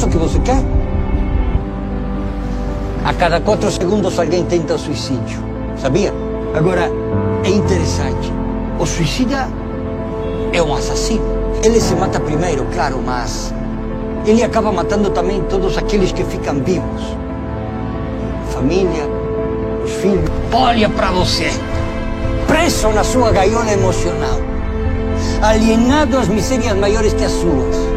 isso que você quer? A cada quatro segundos alguém tenta suicídio, sabia? Agora, é interessante. O suicida é um assassino. Ele se mata primeiro, claro, mas ele acaba matando também todos aqueles que ficam vivos. Família, os filhos. Olha para você, preso na sua gaiola emocional, alienado às misérias maiores que as suas.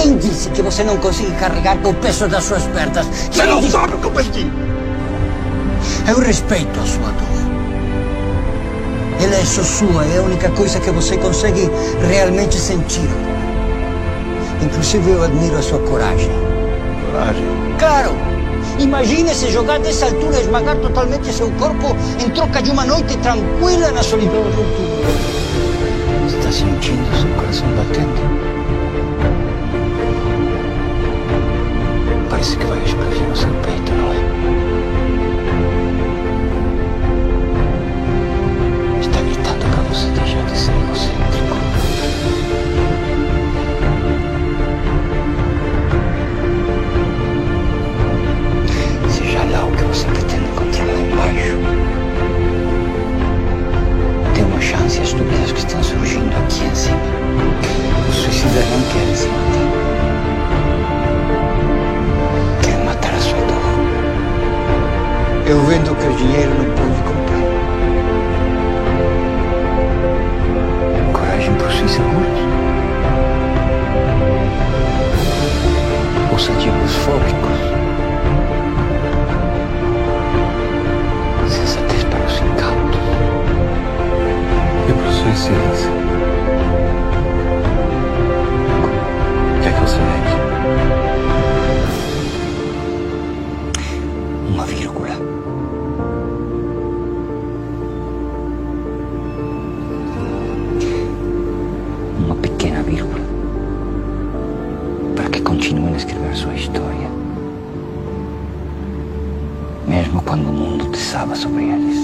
Quem disse que você não consegue carregar com o peso das suas pernas? Você não disse- sabe o que eu perdi. Eu respeito a sua dor. Ela é só sua, é a única coisa que você consegue realmente sentir. Inclusive eu admiro a sua coragem. Coragem. Claro! Imagine se jogar dessa altura e esmagar totalmente seu corpo em troca de uma noite tranquila na solidão. Está sentindo seu coração batendo? Eu vendo que o dinheiro não pode comprar. Coragem para os inseguros. Ousadia para os fóbicos. Sensatez para os incautos. E para os? Uma vírgula. Uma pequena vírgula. Para que continuem a escrever sua história. Mesmo quando o mundo desaba sobre eles.